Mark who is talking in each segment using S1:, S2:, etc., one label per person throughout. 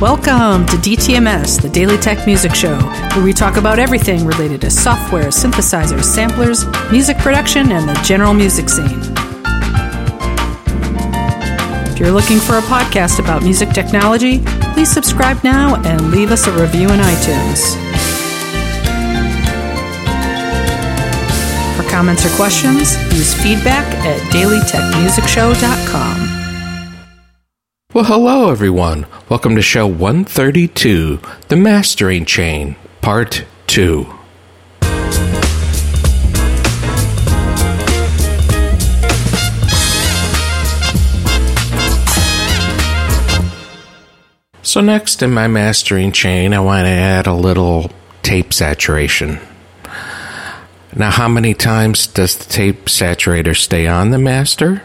S1: Welcome to DTMS, the Daily Tech Music Show, where we talk about everything related to software, synthesizers, samplers, music production, and the general music scene. If you're looking for a podcast about music technology, please subscribe now and leave us a review in iTunes. For comments or questions, use feedback at dailytechmusicshow.com.
S2: Well, hello everyone. Welcome to show 132, The Mastering Chain, Part 2. So, next in my mastering chain, I want to add a little tape saturation. Now, how many times does the tape saturator stay on the master?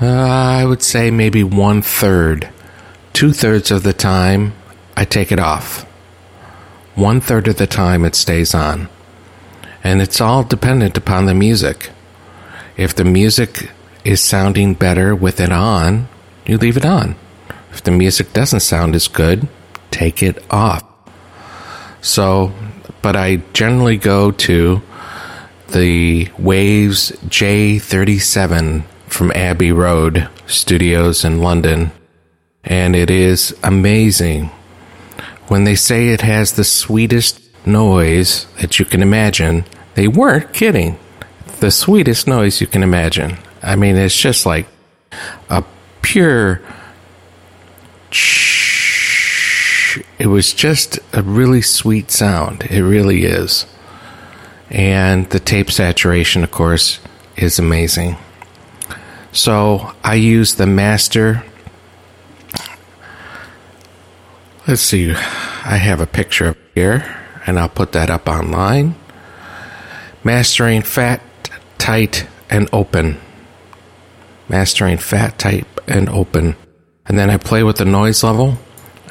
S2: Uh, I would say maybe one third. Two thirds of the time, I take it off. One third of the time, it stays on. And it's all dependent upon the music. If the music is sounding better with it on, you leave it on. If the music doesn't sound as good, take it off. So, but I generally go to the Waves J37 from Abbey Road Studios in London, and it is amazing. When they say it has the sweetest noise that you can imagine, they weren't kidding. The sweetest noise you can imagine. I mean, it's just like a pure. It was just a really sweet sound. It really is. And the tape saturation, of course, is amazing. So I use the master. Let's see, I have a picture up here, and I'll put that up online. Mastering fat, tight, and open. Mastering fat, tight, and open. And then I play with the noise level,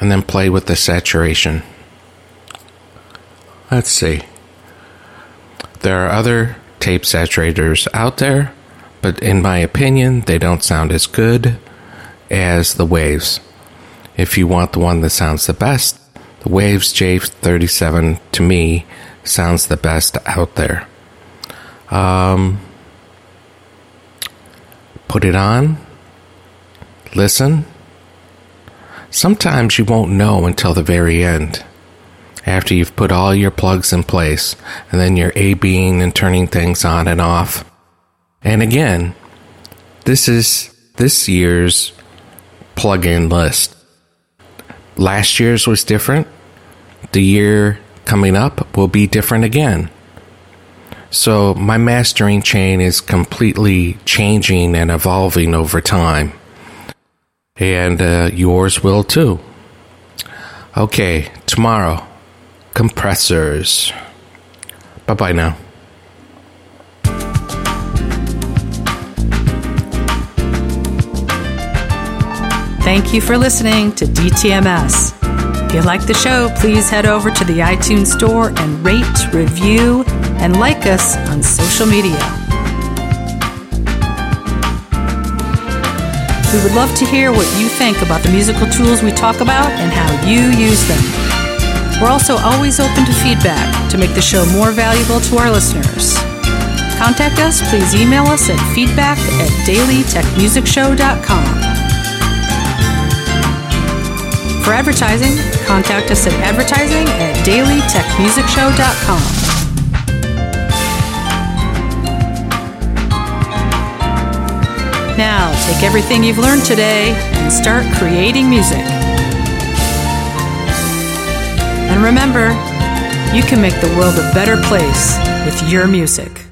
S2: and then play with the saturation. Let's see. There are other tape saturators out there but in my opinion, they don't sound as good as the Waves. If you want the one that sounds the best, the Waves J37 to me sounds the best out there. Um, put it on, listen. Sometimes you won't know until the very end. After you've put all your plugs in place, and then you're A-Bing and turning things on and off and again, this is this year's plugin list. Last year's was different. The year coming up will be different again. So my mastering chain is completely changing and evolving over time. And uh, yours will too. Okay, tomorrow, compressors. Bye bye now.
S1: Thank you for listening to DTMS. If you like the show, please head over to the iTunes Store and rate, review, and like us on social media. We would love to hear what you think about the musical tools we talk about and how you use them. We're also always open to feedback to make the show more valuable to our listeners. Contact us, please email us at feedback at dailytechmusicshow.com. For advertising, contact us at advertising at dailytechmusicshow.com. Now, take everything you've learned today and start creating music. And remember, you can make the world a better place with your music.